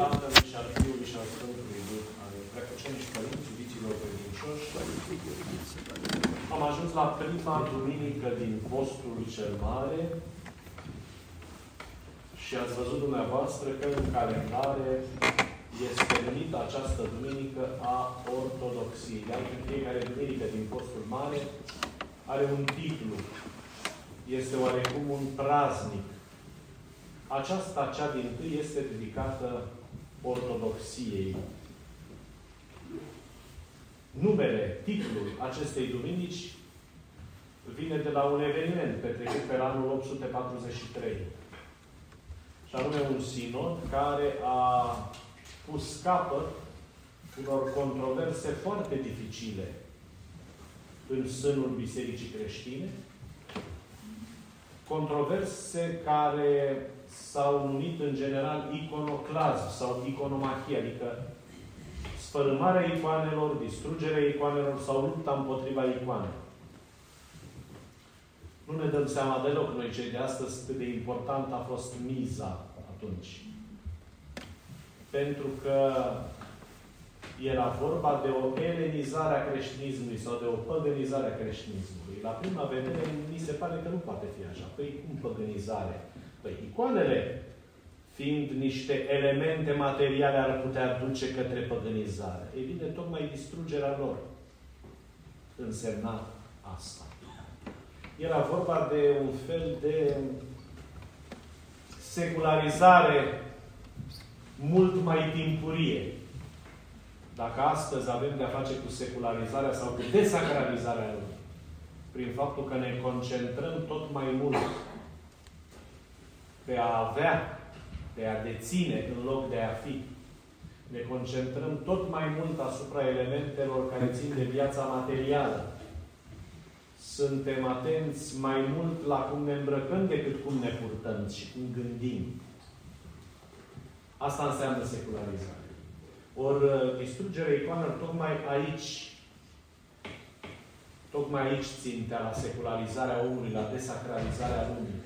Tatălui și al Fiului și al Sfântului Duh, ale precăcenii și părinți iubiților credincioși, am ajuns la prima duminică din postul cel mare și ați văzut dumneavoastră că în calendare este numită această duminică a Ortodoxiei. Iar fiecare duminică din postul mare are un titlu. Este oarecum un praznic. Aceasta, cea din tâi, este dedicată Ortodoxiei. Numele, titlul acestei duminici vine de la un eveniment petrecut pe anul 843. Și anume un sinod care a pus capăt unor controverse foarte dificile în sânul Bisericii creștine, controverse care s-au numit în general iconoclazm sau iconomachie, adică sfărâmarea icoanelor, distrugerea icoanelor sau lupta împotriva icoanelor. Nu ne dăm seama deloc noi cei de astăzi cât de important a fost miza atunci. Pentru că era vorba de o elenizare a creștinismului sau de o păgânizare a creștinismului. La prima vedere, mi se pare că nu poate fi așa. Păi, cum păgânizare? Păi, icoanele, fiind niște elemente materiale, ar putea duce către păgânizare. Evident, tocmai distrugerea lor însemna asta. Era vorba de un fel de secularizare mult mai timpurie dacă astăzi avem de-a face cu secularizarea sau cu desacralizarea lui, prin faptul că ne concentrăm tot mai mult pe a avea, pe a deține în loc de a fi, ne concentrăm tot mai mult asupra elementelor care țin de viața materială. Suntem atenți mai mult la cum ne îmbrăcăm decât cum ne purtăm și cum gândim. Asta înseamnă secularizare. Ori uh, distrugerea icoanelor tocmai aici, tocmai aici țintea la secularizarea omului, la desacralizarea lumii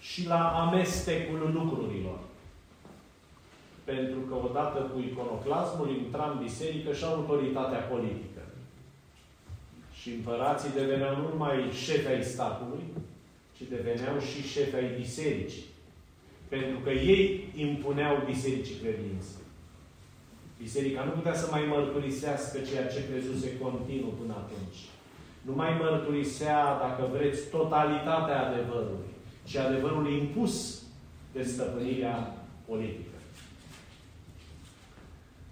și la amestecul lucrurilor. Pentru că odată cu iconoclasmul intra în biserică și autoritatea politică. Și împărații deveneau nu numai șefi ai statului, ci deveneau și șefi ai bisericii. Pentru că ei impuneau bisericii credinței. Biserica nu putea să mai mărturisească ceea ce crezuse continuu până atunci. Nu mai mărturisea, dacă vreți, totalitatea adevărului, ci adevărul impus de stăpânirea politică.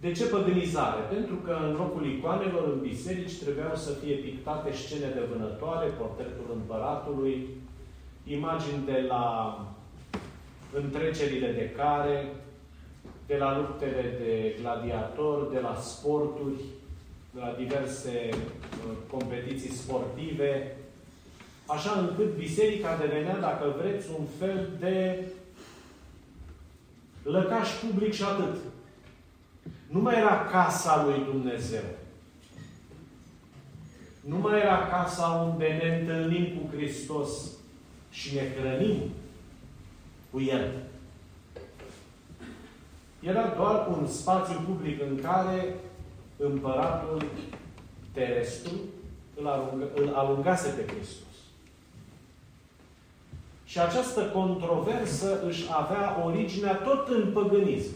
De ce păgânizare? Pentru că în locul icoanelor în biserici trebuiau să fie pictate scene de vânătoare, portretul împăratului, imagini de la întrecerile de care, de la luptele de gladiator, de la sporturi, de la diverse uh, competiții sportive, așa încât biserica devenea, dacă vreți, un fel de lăcaș public și atât. Nu mai era casa lui Dumnezeu. Nu mai era casa unde ne întâlnim cu Hristos și ne hrănim cu El. Era doar un spațiu public în care împăratul terestru îl, alunga, îl alungase pe Hristos. Și această controversă își avea originea tot în păgânism.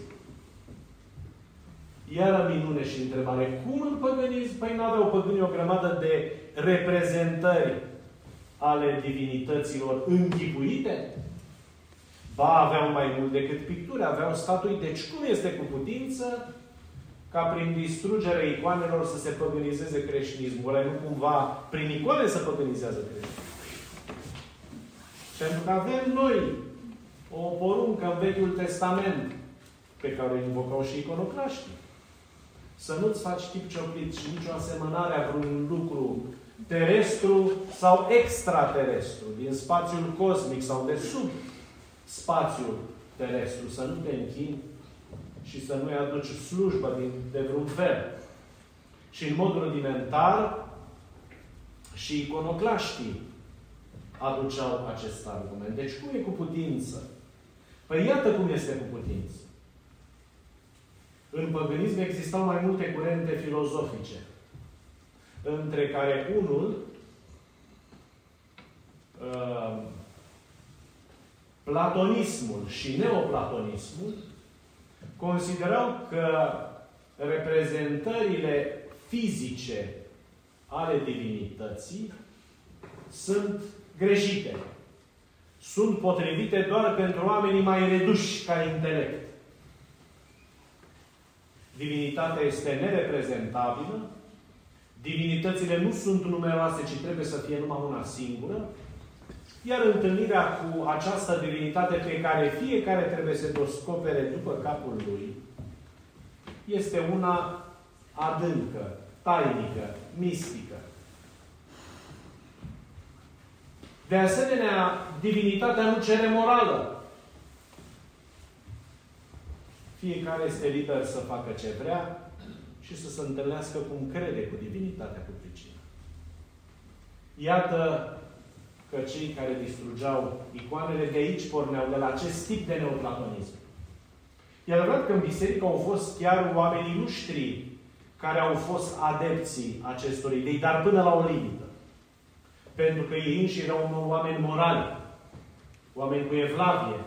Iar minune și întrebare. Cum în păgânism? Păi nu aveau păgânii o grămadă de reprezentări ale divinităților închipuite? Ba, aveau mai mult decât picturi, aveau statui. Deci cum este cu putință ca prin distrugerea icoanelor să se păgânizeze creștinismul? Oare nu cumva prin icoane să păgânizează creștinismul? Pentru că avem noi o poruncă în Vechiul Testament pe care o invocau și iconoclaștii. Să nu-ți faci chip cioplit și nicio asemănare a vreun lucru terestru sau extraterestru, din spațiul cosmic sau de sub spațiul terestru, să nu te închini și să nu-i aduci slujbă din, de vreun fel. Și în mod rudimentar și iconoclaștii aduceau acest argument. Deci cum e cu putință Păi iată cum este cu putință. În păgânism existau mai multe curente filozofice, între care unul, uh, platonismul și neoplatonismul, considerau că reprezentările fizice ale divinității sunt greșite. Sunt potrivite doar pentru oamenii mai reduși ca intelect. Divinitatea este nereprezentabilă, divinitățile nu sunt numeroase, ci trebuie să fie numai una singură, iar întâlnirea cu această divinitate pe care fiecare trebuie să descopere după capul lui, este una adâncă, tainică, mistică. De asemenea, divinitatea nu cere morală. Fiecare este liber să facă ce vrea și să se întâlnească cum crede cu divinitatea cu pricina. Iată că cei care distrugeau icoanele de aici porneau, de la acest tip de neoplatonism. E adevărat că în biserică au fost chiar oamenii luștri care au fost adepții acestor idei, dar până la o limită. Pentru că ei înși erau oameni morali, oameni cu evlavie.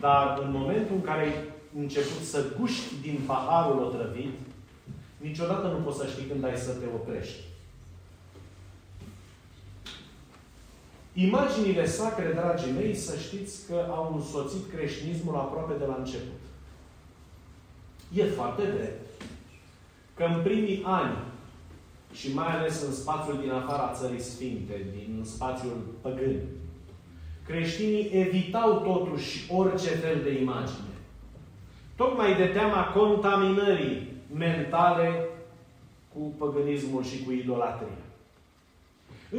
Dar în momentul în care ai început să guști din paharul otrăvit, niciodată nu poți să știi când ai să te oprești. Imaginile sacre, dragii mei, să știți că au însoțit creștinismul aproape de la început. E foarte drept că în primii ani, și mai ales în spațiul din afara țării sfinte, din spațiul păgân, creștinii evitau totuși orice fel de imagine. Tocmai de teama contaminării mentale cu păgânismul și cu idolatria.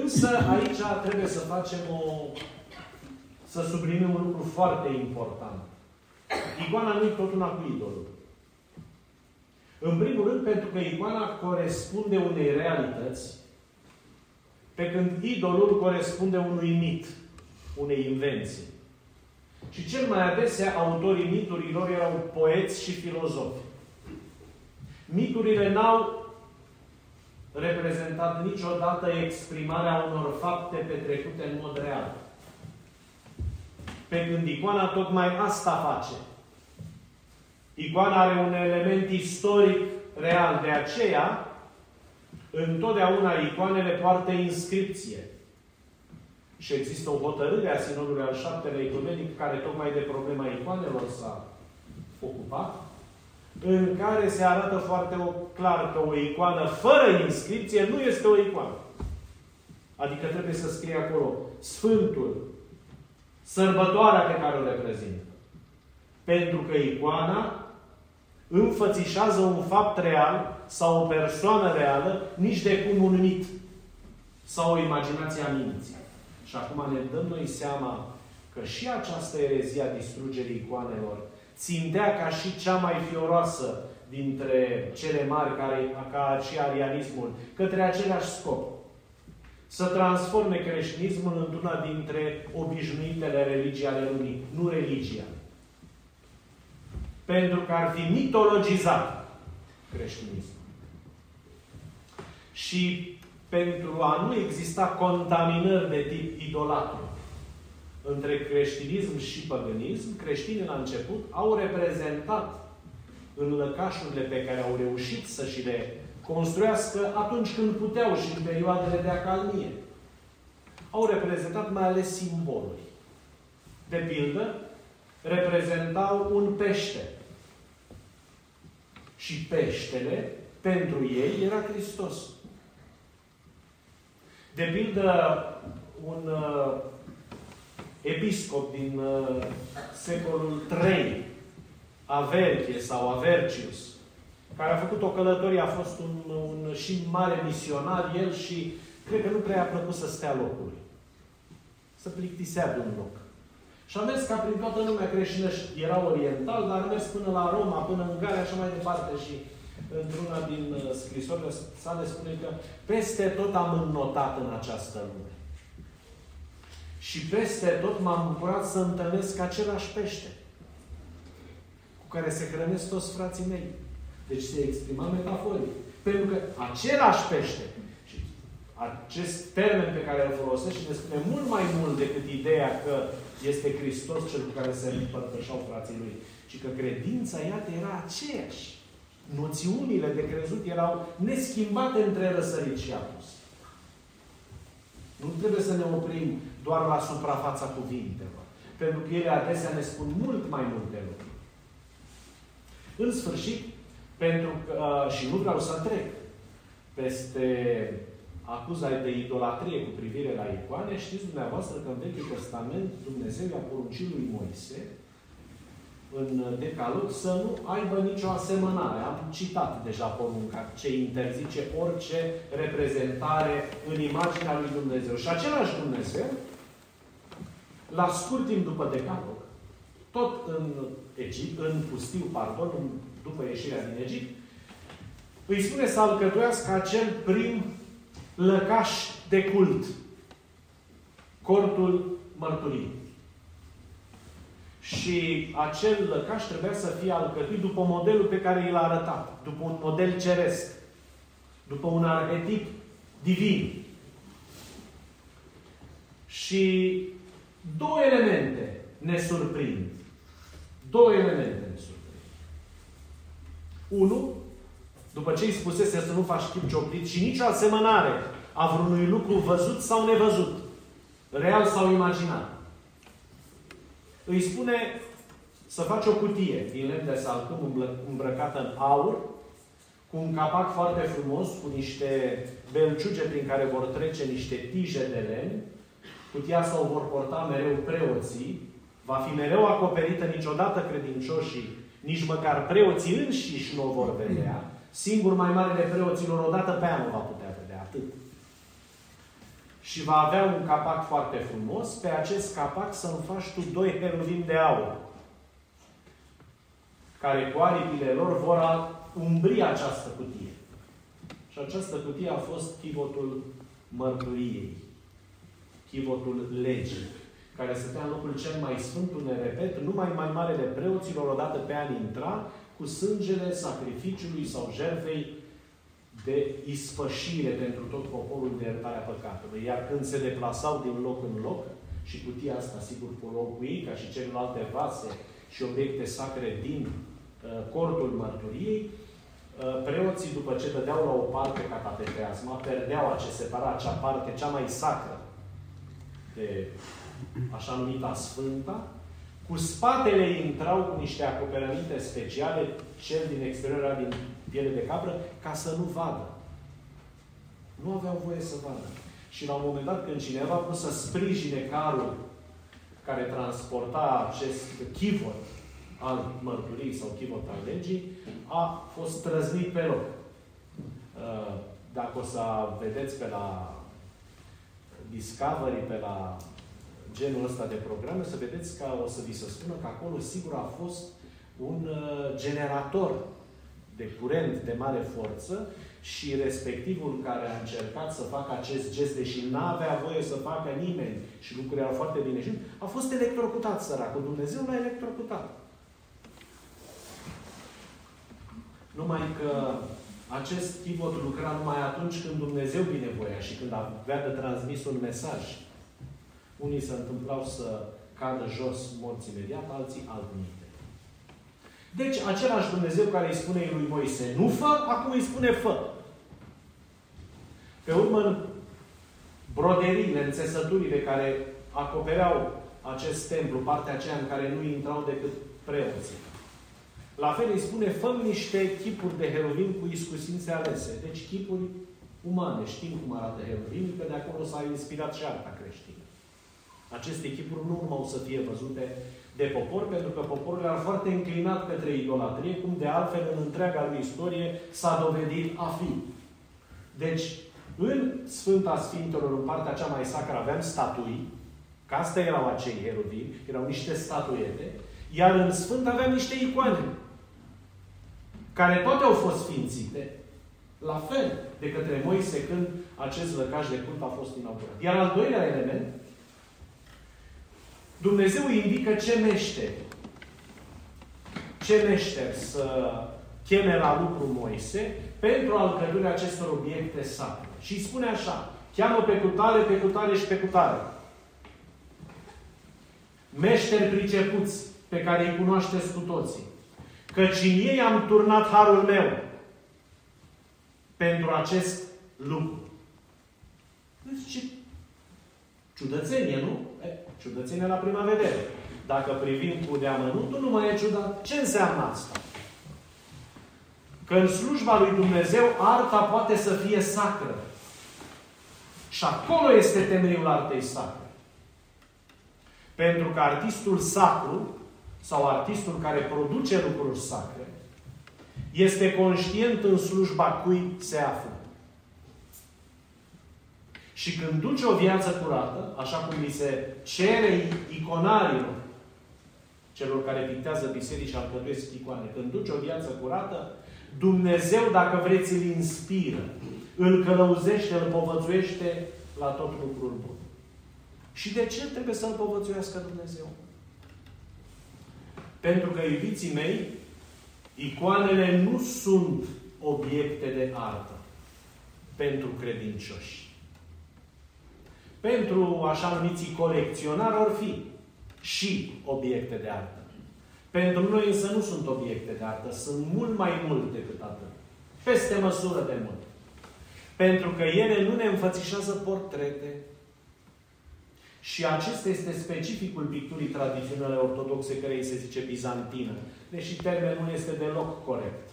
Însă aici trebuie să facem o... să subliniem un lucru foarte important. Icoana nu e tot una cu idolul. În primul rând pentru că icoana corespunde unei realități, pe când idolul corespunde unui mit, unei invenții. Și cel mai adesea autorii miturilor erau poeți și filozofi. Miturile n-au reprezentat niciodată exprimarea unor fapte petrecute în mod real. Pe când icoana tocmai asta face. Icoana are un element istoric real. De aceea, întotdeauna icoanele poartă inscripție. Și există o hotărâre a Sinodului al șaptelea ecumenic care tocmai de problema icoanelor s-a ocupat în care se arată foarte clar că o icoană fără inscripție nu este o icoană. Adică trebuie să scrie acolo Sfântul, sărbătoarea pe care o reprezintă. Pentru că icoana înfățișează un fapt real sau o persoană reală, nici de cum un mit sau o imaginație a minții. Și acum ne dăm noi seama că și această erezie a distrugerii icoanelor țintea ca și cea mai fioroasă dintre cele mari, care, ca și arianismul, către același scop. Să transforme creștinismul într-una dintre obișnuitele religii ale lumii, nu religia. Pentru că ar fi mitologizat creștinismul. Și pentru a nu exista contaminări de tip idolatru, între creștinism și păgânism, creștinii la început au reprezentat în lăcașurile pe care au reușit să și le construiască atunci când puteau și în perioadele de acalmie. Au reprezentat mai ales simboluri. De pildă, reprezentau un pește. Și peștele, pentru ei, era Hristos. De pildă, un uh, episcop din uh, secolul III, Averchie sau Avercius, care a făcut o călătorie, a fost un, un și mare misionar, el și cred că nu prea a plăcut să stea locului. Să plictisea de un loc. Și a mers ca prin toată lumea creștină, era oriental, dar a mers până la Roma, până în Ungaria, așa mai departe și într-una din uh, scrisorile sale spune că peste tot am înnotat în această lume. Și peste tot m-am bucurat să întâlnesc același pește cu care se hrănesc toți frații mei. Deci se exprima metaforic. Pentru că același pește, și acest termen pe care îl folosește ne spune mult mai mult decât ideea că este Hristos cel cu care se împărtășau frații lui, ci că credința, iată, era aceeași. Noțiunile de crezut erau neschimbate între răsărit și apus. Nu trebuie să ne oprim doar la suprafața cuvintelor. Pentru că ele adesea ne spun mult mai multe lucruri. În sfârșit, pentru că, uh, și nu vreau să trec peste acuza de idolatrie cu privire la icoane, știți dumneavoastră că în Vechiul Testament Dumnezeu i-a poruncit lui Moise în Decalog să nu aibă nicio asemănare. Am citat deja porunca ce interzice orice reprezentare în imaginea lui Dumnezeu. Și același Dumnezeu, la scurt timp după Decalog, tot în Egipt, în pustiu, pardon, după ieșirea din Egipt, îi spune să alcătuiască acel prim lăcaș de cult. Cortul mărturii. Și acel lăcaș trebuia să fie alcătuit după modelul pe care l-a arătat. După un model ceresc. După un arhetip divin. Și două elemente ne surprind. Două elemente ne surprind. Unu, după ce îi spusese să nu faci chip cioplit și nicio asemănare a vreunui lucru văzut sau nevăzut, real sau imaginat, îi spune să faci o cutie din lemn de salcâm îmbrăcată în aur, cu un capac foarte frumos, cu niște belciuge prin care vor trece niște tije de lemn. Cutia sau vor porta mereu preoții. Va fi mereu acoperită niciodată credincioșii nici măcar preoții înșiși nu o vor vedea. Singur mai mare de preoților odată pe an va putea vedea. Atât. Și va avea un capac foarte frumos. Pe acest capac să-mi faci tu doi heruvim de aur. Care cu aripile lor vor umbri această cutie. Și această cutie a fost chivotul mărturiei. Chivotul legii care stătea în locul cel mai sfânt, unde, repet, numai mai mare de preoților odată pe an intra cu sângele sacrificiului sau jertfei de ispășire pentru tot poporul de iertarea păcatului. Iar când se deplasau din loc în loc, și cutia asta, sigur, cu locui, ca și celelalte vase și obiecte sacre din uh, cortul mărturiei, uh, preoții, după ce dădeau la o parte catapeteasma, perdeau ce separa acea parte cea mai sacră de așa numita Sfânta, cu spatele intrau cu niște acoperăminte speciale, cel din exterior era din piele de capră, ca să nu vadă. Nu aveau voie să vadă. Și la un moment dat, când cineva a vrut să sprijine carul care transporta acest chivot al mărturii sau chivot al legii, a fost trăznit pe loc. Uh, dacă o să vedeți pe la Discovery, pe la genul ăsta de programe, să vedeți că o să vi se spună că acolo sigur a fost un uh, generator de curent de mare forță și respectivul care a încercat să facă acest gest, deși nu avea voie să facă nimeni și lucrurile erau foarte bine și a fost electrocutat săracul. Dumnezeu l-a electrocutat. Numai că acest chivot lucra numai atunci când Dumnezeu binevoia și când avea de transmis un mesaj. Unii se întâmplau să cadă jos morți imediat, alții altminte. Deci, același Dumnezeu care îi spune lui Moise, nu fă, acum îi spune fă. Pe urmă, broderiile, înțesăturile care acopereau acest templu, partea aceea în care nu intrau decât preoții. La fel îi spune, fă niște chipuri de herovim cu iscusințe alese. Deci chipuri umane. Știm cum arată herovim, că de acolo s-a inspirat și arta creștină. Aceste chipuri nu urmau să fie văzute de popor, pentru că poporul era foarte înclinat către idolatrie, cum de altfel în întreaga lui istorie s-a dovedit a fi. Deci, în Sfânta Sfintelor, în partea cea mai sacră, aveam statui, că asta erau acei heruvimi, erau niște statuete, iar în Sfânt aveam niște icoane, care toate au fost sfințite, la fel de către Moise când acest lăcaș de cult a fost inaugurat. Iar al doilea element Dumnezeu indică ce meșteri. Ce meșteri să cheme la lucru Moise pentru alcătuirea acestor obiecte sacre. Și îi spune așa, cheamă pe cutare, pe cutare și pe cutare. Meșteri pricepuți, pe care îi cunoașteți cu toții. Căci în ei am turnat harul meu pentru acest lucru. Ce ciudățenie, nu? E, ciudățenie la prima vedere. Dacă privim cu deamănuntul, nu mai e ciudat. Ce înseamnă asta? Că în slujba lui Dumnezeu arta poate să fie sacră. Și acolo este temeiul artei sacre. Pentru că artistul sacru sau artistul care produce lucruri sacre este conștient în slujba cui se află. Și când duce o viață curată, așa cum li se cere iconarilor, celor care pictează biserici și alcătuiesc icoane, când duce o viață curată, Dumnezeu, dacă vreți, îl inspiră, îl călăuzește, îl povățuiește la tot lucrul bun. Și de ce trebuie să-L povățuiască Dumnezeu? Pentru că, iubiții mei, icoanele nu sunt obiecte de artă pentru credincioși. Pentru așa numiții colecționari or fi și obiecte de artă. Pentru noi însă nu sunt obiecte de artă, sunt mult mai mult decât atât. Peste măsură de mult. Pentru că ele nu ne înfățișează portrete. Și acesta este specificul picturii tradiționale ortodoxe, care îi se zice bizantină. Deși termenul este deloc corect.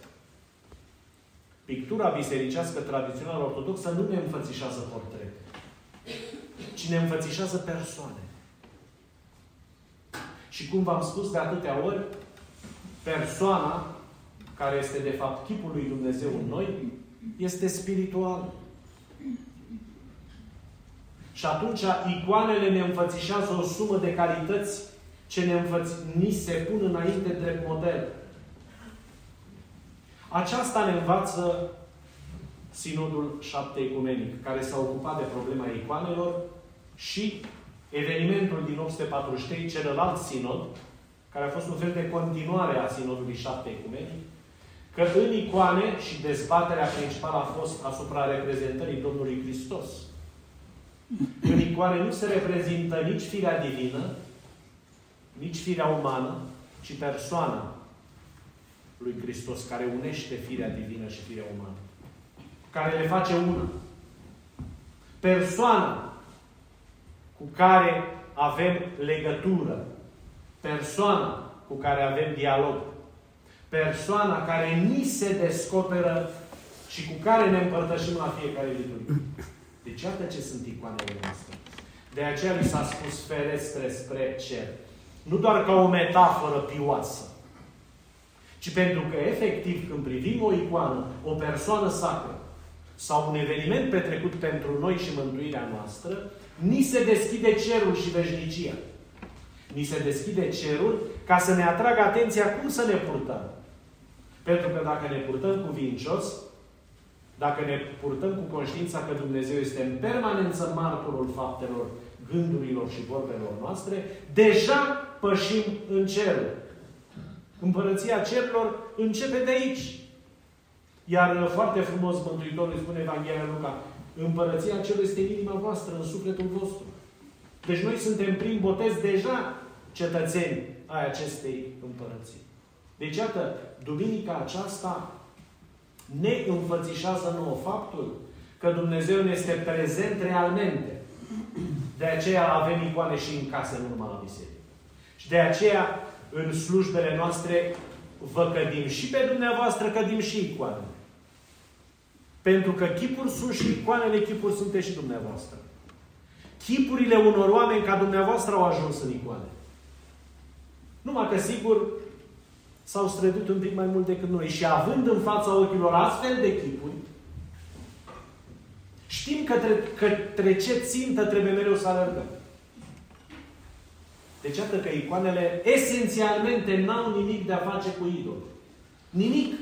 Pictura bisericească tradițională ortodoxă nu ne înfățișează portrete, ci ne înfățișează persoane. Și cum v-am spus de atâtea ori, persoana, care este de fapt chipul lui Dumnezeu în noi, este spiritual. Și atunci icoanele ne înfățișează o sumă de calități ce ne înfăț- ni se pun înainte drept model. Aceasta ne învață Sinodul șapte ecumenic, care s-a ocupat de problema icoanelor și evenimentul din 843, celălalt sinod, care a fost un fel de continuare a sinodului șapte ecumenic, că în icoane și dezbaterea principală a fost asupra reprezentării Domnului Hristos. În icoane nu se reprezintă nici firea divină, nici firea umană, ci persoana lui Hristos, care unește firea divină și firea umană. Care le face una. Persoana cu care avem legătură. Persoana cu care avem dialog. Persoana care ni se descoperă și cu care ne împărtășim la fiecare liturghie. Deci iată ce sunt icoanele noastre. De aceea li s-a spus ferestre spre cer. Nu doar ca o metaforă pioasă, ci pentru că, efectiv, când privim o icoană, o persoană sacră, sau un eveniment petrecut pentru noi și mântuirea noastră, ni se deschide cerul și veșnicia. Ni se deschide cerul ca să ne atragă atenția cum să ne purtăm. Pentru că dacă ne purtăm cuvincios, dacă ne purtăm cu conștiința că Dumnezeu este în permanență martorul faptelor, gândurilor și vorbelor noastre, deja pășim în cer. Împărăția cerurilor începe de aici. Iar foarte frumos Mântuitorul spune Evanghelia Luca, Împărăția Cerului este în inima voastră, în sufletul vostru. Deci noi suntem prin botez deja cetățeni ai acestei împărății. Deci, iată, duminica aceasta ne înfățișează nouă faptul că Dumnezeu ne este prezent realmente. De aceea avem icoane și în casă, nu numai la biserică. Și de aceea, în slujbele noastre, vă cădim și pe dumneavoastră, cădim și icoane. Pentru că chipuri sunt și icoanele, chipuri sunteți și dumneavoastră. Chipurile unor oameni ca dumneavoastră au ajuns în icoane. Numai că, sigur, s-au străduit un pic mai mult decât noi. Și având în fața ochilor astfel de chipuri, știm că către ce țintă trebuie mereu să alergăm. Deci, iată că icoanele esențialmente n-au nimic de a face cu idol. Nimic.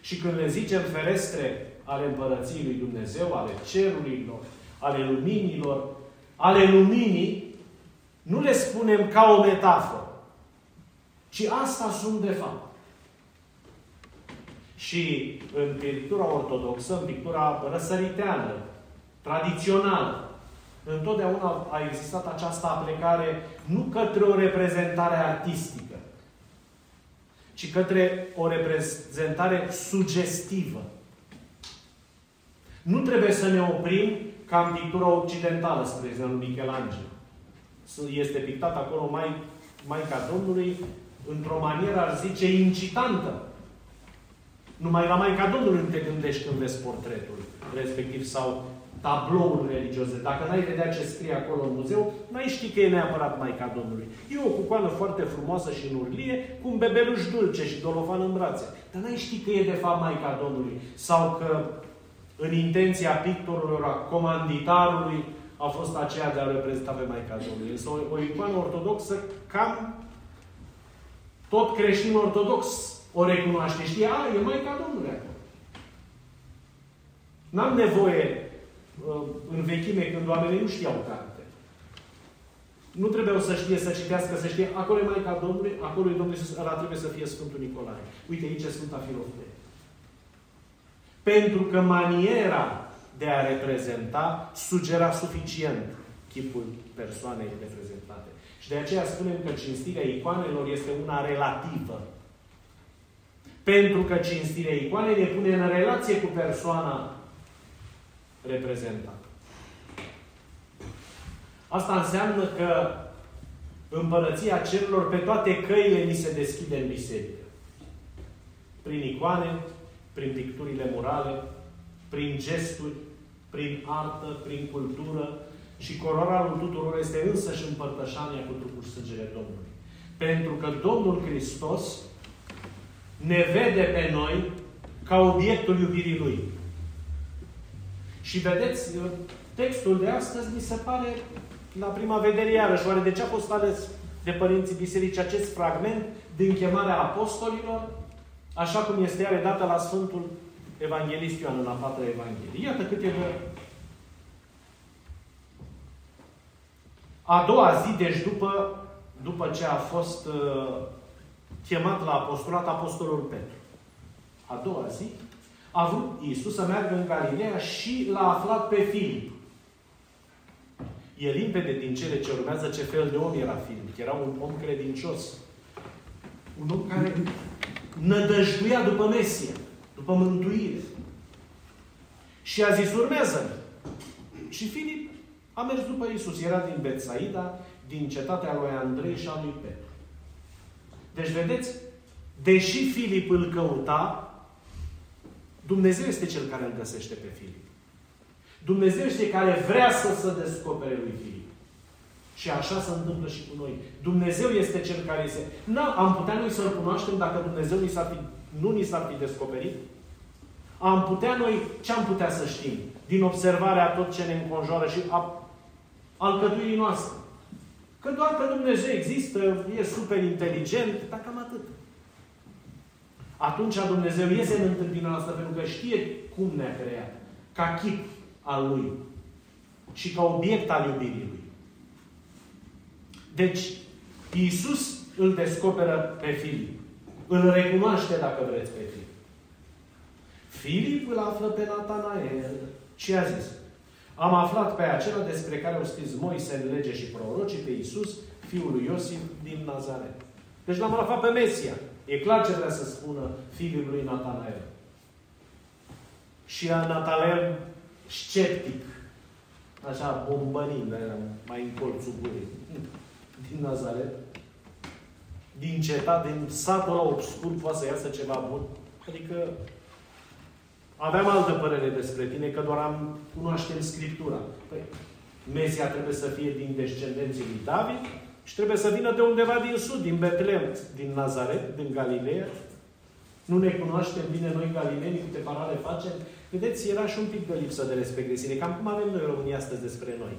Și când le zicem ferestre ale împărăției lui Dumnezeu, ale cerurilor, ale luminilor, ale luminii, Nu le spunem ca o metaforă, ci asta sunt de fapt. Și în pictura ortodoxă, în pictura răsăriteană, tradițională, întotdeauna a existat această aplicare nu către o reprezentare artistică, ci către o reprezentare sugestivă. Nu trebuie să ne oprim ca în pictura occidentală, spre exemplu, Michelangelo. Este pictat acolo mai, Maica Domnului într-o manieră, ar zice, incitantă. Numai la Maica Domnului nu te gândești când vezi portretul respectiv sau tablouri religioase. Dacă n-ai vedea ce scrie acolo în muzeu, n-ai ști că e neapărat Maica Domnului. E o cucoană foarte frumoasă și în urlie, cu un bebeluș dulce și dolofan în brațe. Dar n-ai ști că e de fapt Maica Domnului. Sau că în intenția pictorului, a comanditarului, a fost aceea de a reprezenta pe Maica Domnului. Este o, o icoană ortodoxă cam tot creștin ortodox o recunoaște. Știe, a, e Maica Domnului acolo. N-am nevoie Uh, în vechime, când oamenii nu știau carte. Nu trebuiau să știe, să citească, să știe, acolo e Maica Domnului, acolo e Domnul Iisus, ăla trebuie să fie Sfântul Nicolae. Uite, aici e Sfânta Filofie. Pentru că maniera de a reprezenta sugera suficient chipul persoanei reprezentate. Și de aceea spunem că cinstirea icoanelor este una relativă. Pentru că cinstirea icoanei ne pune în relație cu persoana reprezentat. Asta înseamnă că împărăția cerurilor pe toate căile ni se deschide în biserică. Prin icoane, prin picturile murale, prin gesturi, prin artă, prin cultură și coloralul tuturor este însăși împărtășania cu trupul sângele Domnului. Pentru că Domnul Hristos ne vede pe noi ca obiectul iubirii Lui. Și vedeți, textul de astăzi mi se pare, la prima vedere iarăși, oare de ce a fost ales de părinții bisericii acest fragment din chemarea apostolilor, așa cum este ea redată la Sfântul Evanghelist Ioan în a patra Evanghelie. Iată câteva A doua zi, deci după, după ce a fost uh, chemat la apostolat Apostolul Petru. A doua zi, a vrut Iisus să meargă în Galileea și l-a aflat pe Filip. E limpede din cele ce urmează ce fel de om era Filip. Era un om credincios. Un om care nădăjduia după Mesia, după mântuire. Și a zis, urmează Și Filip a mers după Iisus. Era din Betsaida, din cetatea lui Andrei și a lui Petru. Deci, vedeți, deși Filip îl căuta, Dumnezeu este Cel care îl găsește pe Filip. Dumnezeu este care vrea să se descopere lui Filip. Și așa se întâmplă și cu noi. Dumnezeu este Cel care este... Nu, am putea noi să-L cunoaștem dacă Dumnezeu ni s-ar fi, nu ni s-ar fi descoperit? Am putea noi, ce am putea să știm? Din observarea a tot ce ne înconjoară și a alcătuirii noastre. Că doar că Dumnezeu există, e super inteligent, dar cam atât atunci Dumnezeu iese în întâmpinarea noastră pentru că știe cum ne-a creat. Ca chip al Lui. Și ca obiect al iubirii Lui. Deci, Iisus îl descoperă pe Filip. Îl recunoaște, dacă vreți, pe Filip. Filip îl află pe Natanael. Ce a zis? Am aflat pe acela despre care au scris Moise în lege și prorocii pe Iisus, fiul lui Iosif din Nazaret. Deci l-am aflat pe Mesia. E clar ce vrea să spună fiul lui Natanael. Și a Natanael sceptic, așa bombănind, mai în colțul gurii, din Nazaret, din cetate, din satul ăla obscur, poate să iasă ceva bun. Adică aveam altă părere despre tine, că doar am cunoaștem Scriptura. Păi, Mesia trebuie să fie din descendenții lui David, și trebuie să vină de undeva din sud, din Betlehem, din Nazaret, din Galileea. Nu ne cunoaștem bine noi galilenii, câte parale facem. Vedeți, era și un pic de lipsă de respect de sine. Cam cum avem noi România astăzi despre noi.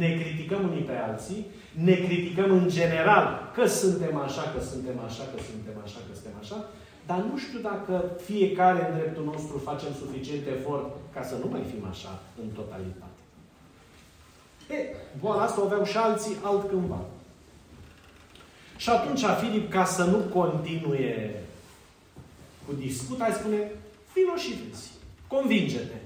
Ne criticăm unii pe alții, ne criticăm în general că suntem așa, că suntem așa, că suntem așa, că suntem așa, dar nu știu dacă fiecare în dreptul nostru facem suficient efort ca să nu mai fim așa în totalitate. E, boala asta o aveau și alții altcândva. Și atunci Filip, ca să nu continue cu disputa, îi spune, vino și vezi, convinge-te.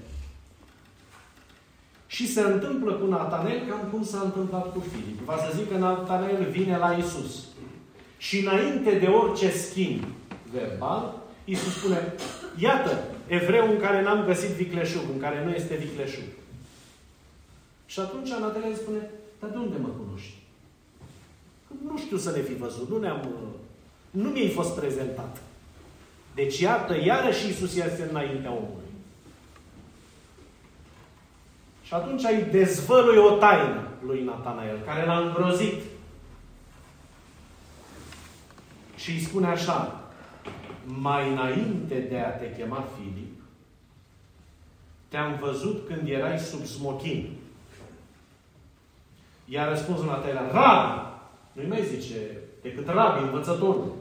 Și se întâmplă cu Natanel cam cum s-a întâmplat cu Filip. Va să zic că Natanel vine la Isus. Și înainte de orice schimb verbal, Isus spune, iată, evreu în care n-am găsit vicleșug, în care nu este vicleșug. Și atunci Natanel spune, dar de unde mă cunoști? Nu știu să ne fi văzut, nu ne-am... Nu mi-ai fost prezentat. Deci iată, iarăși Iisus este înaintea omului. Și atunci îi dezvălui o taină lui Natanael, care l-a îngrozit. Și îi spune așa, mai înainte de a te chema Filip, te-am văzut când erai sub smochin. I-a răspuns Natanael, Rabi! Nu-i mai zice decât Rabi, învățătorul.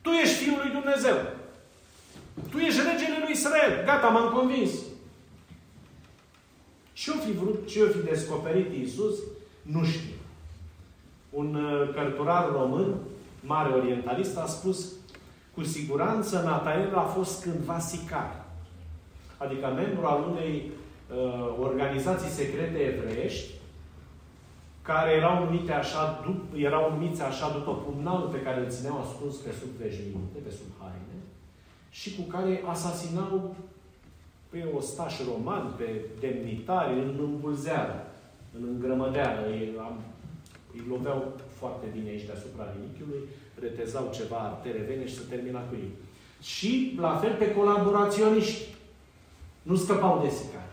Tu ești Fiul lui Dumnezeu. Tu ești regele lui Israel. Gata, m-am convins. Ce-o fi vrut, ce-o fi descoperit Iisus, nu știu. Un uh, cărturar român, mare orientalist, a spus cu siguranță Natael a fost cândva sicar. Adică membru al unei uh, organizații secrete evreiești care erau numite așa, dup- erau numiți așa după pumnalul pe care îl țineau ascuns pe sub veșminte, pe sub haine, și cu care asasinau pe ostași romani, pe demnitari, în îmbulzeală, în îngrămădeală. Ei, am, îi loveau foarte bine aici deasupra rinichiului, retezau ceva artere vene și se termina cu ei. Și, la fel, pe colaboraționiști. Nu scăpau de sicar.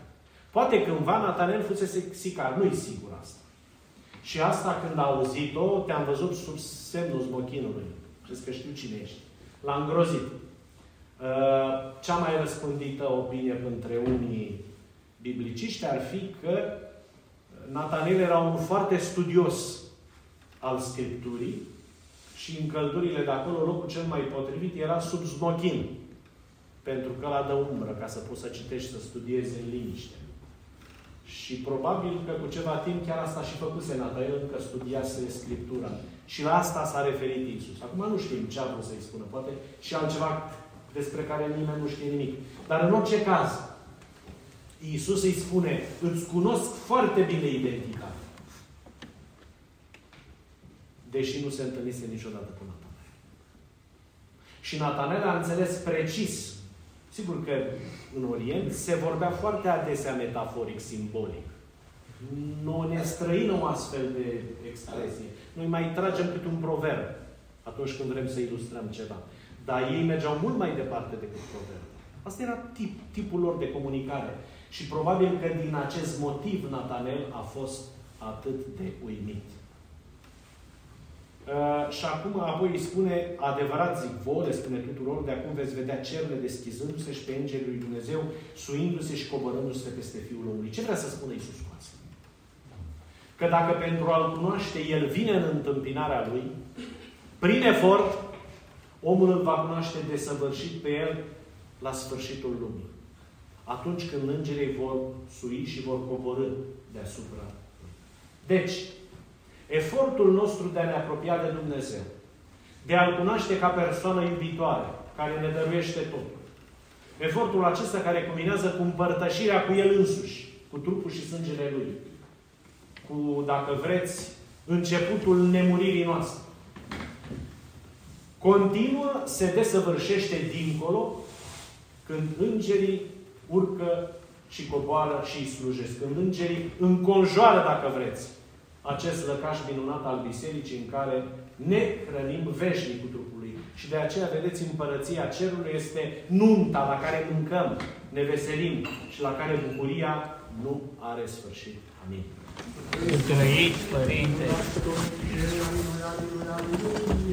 Poate cândva Natanel fusese sicar, nu-i sigur asta. Și asta când a auzit-o, te-am văzut sub semnul smochinului. Crezi că știu cine ești. L-a îngrozit. Uh, cea mai răspândită opinie între unii bibliciști ar fi că Natanel era un foarte studios al Scripturii și în căldurile de acolo, locul cel mai potrivit era sub smochin. Pentru că la dă umbră, ca să poți să citești, să studiezi în liniște. Și probabil că cu ceva timp chiar asta și făcuse Natanael, că studiase Scriptura. Și la asta s-a referit Isus. Acum nu știm ce a vrut să-i spună. Poate și altceva despre care nimeni nu știe nimic. Dar în orice caz, Iisus îi spune, îți cunosc foarte bine identitatea. Deși nu se întâlnise niciodată cu Natanael. Și Natanael a înțeles precis. Sigur că în Orient se vorbea foarte adesea metaforic, simbolic. Nu ne străină o astfel de expresie. Noi mai tragem câte un proverb atunci când vrem să ilustrăm ceva. Dar ei mergeau mult mai departe decât proverb. Asta era tip, tipul lor de comunicare. Și probabil că din acest motiv Natanel a fost atât de uimit. Uh, și acum apoi îi spune, adevărat zic vouă, le spune tuturor, de acum veți vedea cerurile deschizându-se și pe Îngerul lui Dumnezeu, suindu-se și coborându-se peste Fiul omului. Ce vrea să spună Iisus cu asta? Că dacă pentru a-L cunoaște El vine în întâmpinarea Lui, prin efort, omul îl va cunoaște desăvârșit pe El la sfârșitul lumii. Atunci când îngerii vor sui și vor coborâ deasupra. Deci, efortul nostru de a ne apropia de Dumnezeu, de a-L cunoaște ca persoană iubitoare, care ne dăruiește tot. Efortul acesta care combinează cu împărtășirea cu El însuși, cu trupul și sângele Lui, cu, dacă vreți, începutul nemuririi noastre. Continuă, se desăvârșește dincolo, când îngerii urcă și coboară și îi slujesc. Când îngerii înconjoară, dacă vreți, acest lăcaș minunat al bisericii în care ne hrănim veșnic cu trupul lui. Și de aceea, vedeți, împărăția cerului este nunta la care mâncăm, ne veselim și la care bucuria nu are sfârșit. Amin. Trăiți, Părinte!